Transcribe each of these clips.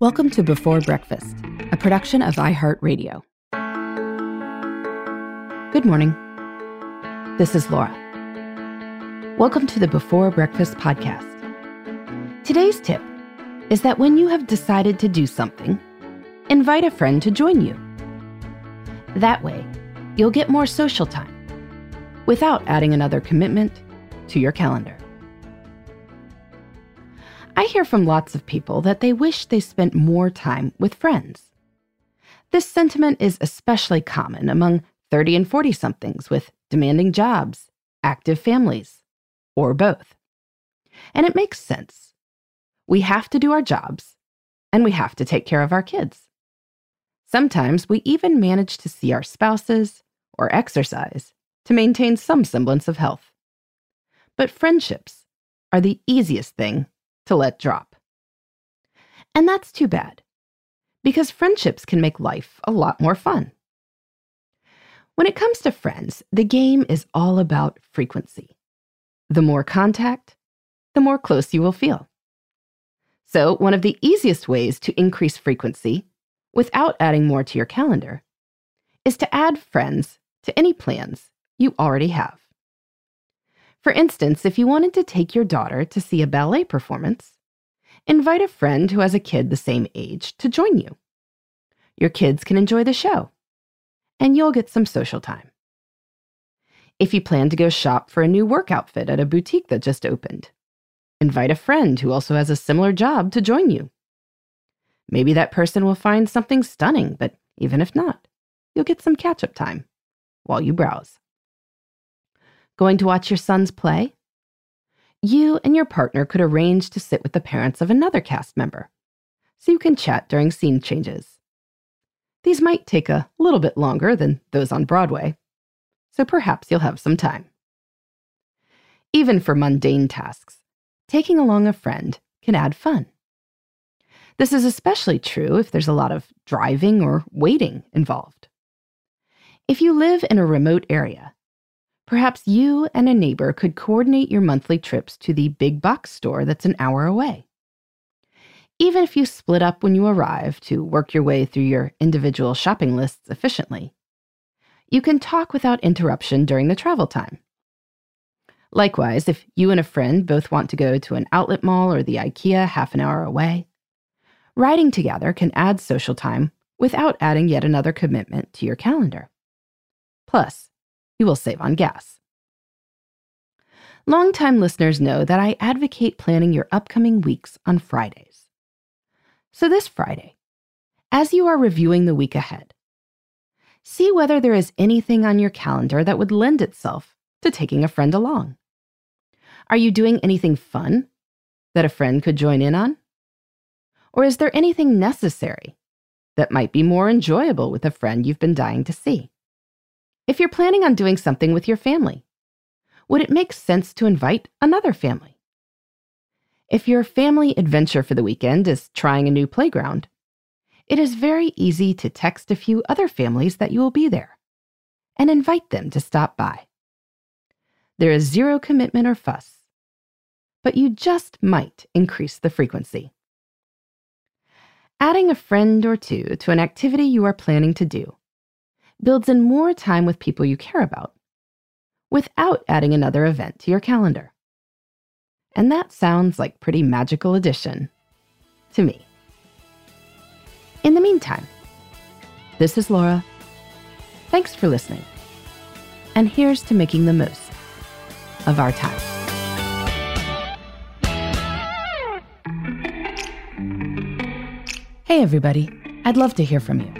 Welcome to Before Breakfast, a production of iHeartRadio. Good morning. This is Laura. Welcome to the Before Breakfast podcast. Today's tip is that when you have decided to do something, invite a friend to join you. That way, you'll get more social time without adding another commitment to your calendar. I hear from lots of people that they wish they spent more time with friends. This sentiment is especially common among 30 and 40 somethings with demanding jobs, active families, or both. And it makes sense. We have to do our jobs, and we have to take care of our kids. Sometimes we even manage to see our spouses or exercise to maintain some semblance of health. But friendships are the easiest thing to let drop. And that's too bad, because friendships can make life a lot more fun. When it comes to friends, the game is all about frequency. The more contact, the more close you will feel. So, one of the easiest ways to increase frequency without adding more to your calendar is to add friends to any plans you already have. For instance, if you wanted to take your daughter to see a ballet performance, invite a friend who has a kid the same age to join you. Your kids can enjoy the show, and you'll get some social time. If you plan to go shop for a new work outfit at a boutique that just opened, invite a friend who also has a similar job to join you. Maybe that person will find something stunning, but even if not, you'll get some catch up time while you browse. Going to watch your sons play? You and your partner could arrange to sit with the parents of another cast member so you can chat during scene changes. These might take a little bit longer than those on Broadway, so perhaps you'll have some time. Even for mundane tasks, taking along a friend can add fun. This is especially true if there's a lot of driving or waiting involved. If you live in a remote area, Perhaps you and a neighbor could coordinate your monthly trips to the big box store that's an hour away. Even if you split up when you arrive to work your way through your individual shopping lists efficiently, you can talk without interruption during the travel time. Likewise, if you and a friend both want to go to an outlet mall or the IKEA half an hour away, riding together can add social time without adding yet another commitment to your calendar. Plus, you will save on gas. Longtime listeners know that I advocate planning your upcoming weeks on Fridays. So, this Friday, as you are reviewing the week ahead, see whether there is anything on your calendar that would lend itself to taking a friend along. Are you doing anything fun that a friend could join in on? Or is there anything necessary that might be more enjoyable with a friend you've been dying to see? If you're planning on doing something with your family, would it make sense to invite another family? If your family adventure for the weekend is trying a new playground, it is very easy to text a few other families that you will be there and invite them to stop by. There is zero commitment or fuss, but you just might increase the frequency. Adding a friend or two to an activity you are planning to do builds in more time with people you care about without adding another event to your calendar. And that sounds like pretty magical addition to me. In the meantime, this is Laura. Thanks for listening. And here's to making the most of our time. Hey, everybody. I'd love to hear from you.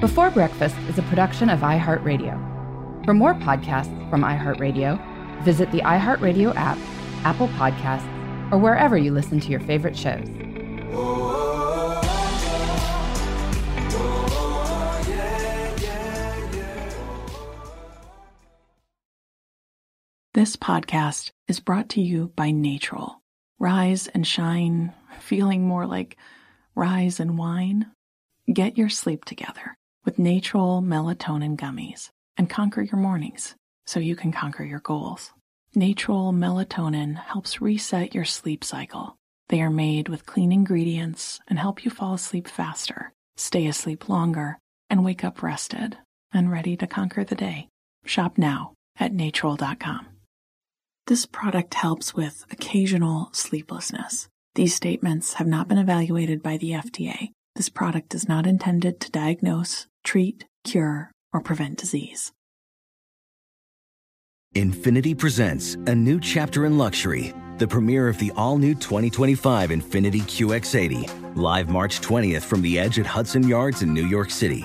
Before Breakfast is a production of iHeartRadio. For more podcasts from iHeartRadio, visit the iHeartRadio app, Apple Podcasts, or wherever you listen to your favorite shows. This podcast is brought to you by Natrol. Rise and shine, feeling more like rise and wine. Get your sleep together with Natrol melatonin gummies and conquer your mornings so you can conquer your goals. Natrol melatonin helps reset your sleep cycle. They are made with clean ingredients and help you fall asleep faster, stay asleep longer, and wake up rested and ready to conquer the day. Shop now at natrol.com. This product helps with occasional sleeplessness. These statements have not been evaluated by the FDA. This product is not intended to diagnose, treat, cure, or prevent disease. Infiniti presents a new chapter in luxury, the premiere of the all new 2025 Infiniti QX80, live March 20th from the edge at Hudson Yards in New York City,